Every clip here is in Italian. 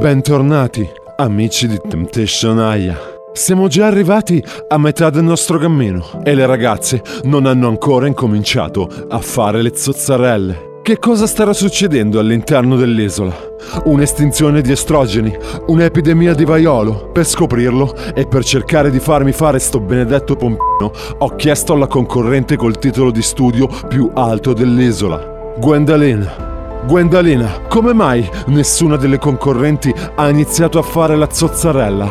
Bentornati, amici di Temptation Aya. Siamo già arrivati a metà del nostro cammino e le ragazze non hanno ancora incominciato a fare le zozzarelle. Che cosa starà succedendo all'interno dell'isola? Un'estinzione di estrogeni? Un'epidemia di vaiolo? Per scoprirlo e per cercare di farmi fare sto benedetto pompino, ho chiesto alla concorrente col titolo di studio più alto dell'isola, Gwendalyn. Gwendalina, come mai nessuna delle concorrenti ha iniziato a fare la zozzarella?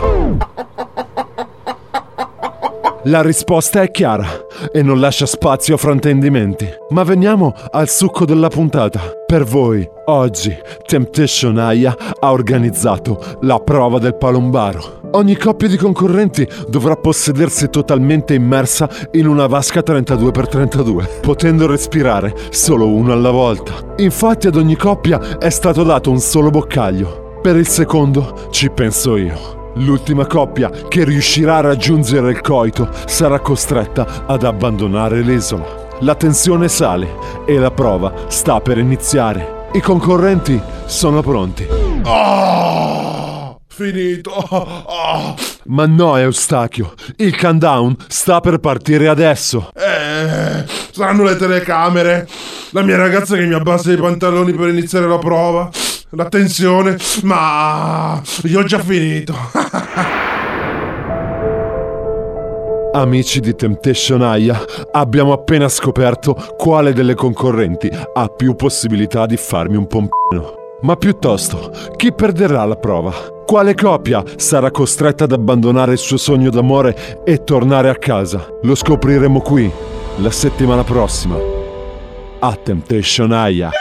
La risposta è chiara e non lascia spazio a fraintendimenti. Ma veniamo al succo della puntata. Per voi, oggi, Temptation Aya ha organizzato la prova del palombaro. Ogni coppia di concorrenti dovrà possedersi totalmente immersa in una vasca 32x32, potendo respirare solo uno alla volta. Infatti ad ogni coppia è stato dato un solo boccaglio. Per il secondo ci penso io. L'ultima coppia che riuscirà a raggiungere il coito sarà costretta ad abbandonare l'isola. La tensione sale e la prova sta per iniziare. I concorrenti sono pronti. Oh, finito. Oh. Ma no, Eustachio, il countdown sta per partire adesso. Eh, saranno le telecamere. La mia ragazza che mi abbassa i pantaloni per iniziare la prova. La tensione. Ma io ho già finito. Amici di Temptation Aya, abbiamo appena scoperto quale delle concorrenti ha più possibilità di farmi un pompino. Ma piuttosto, chi perderà la prova? Quale coppia sarà costretta ad abbandonare il suo sogno d'amore e tornare a casa? Lo scopriremo qui, la settimana prossima. A Temptation Aya.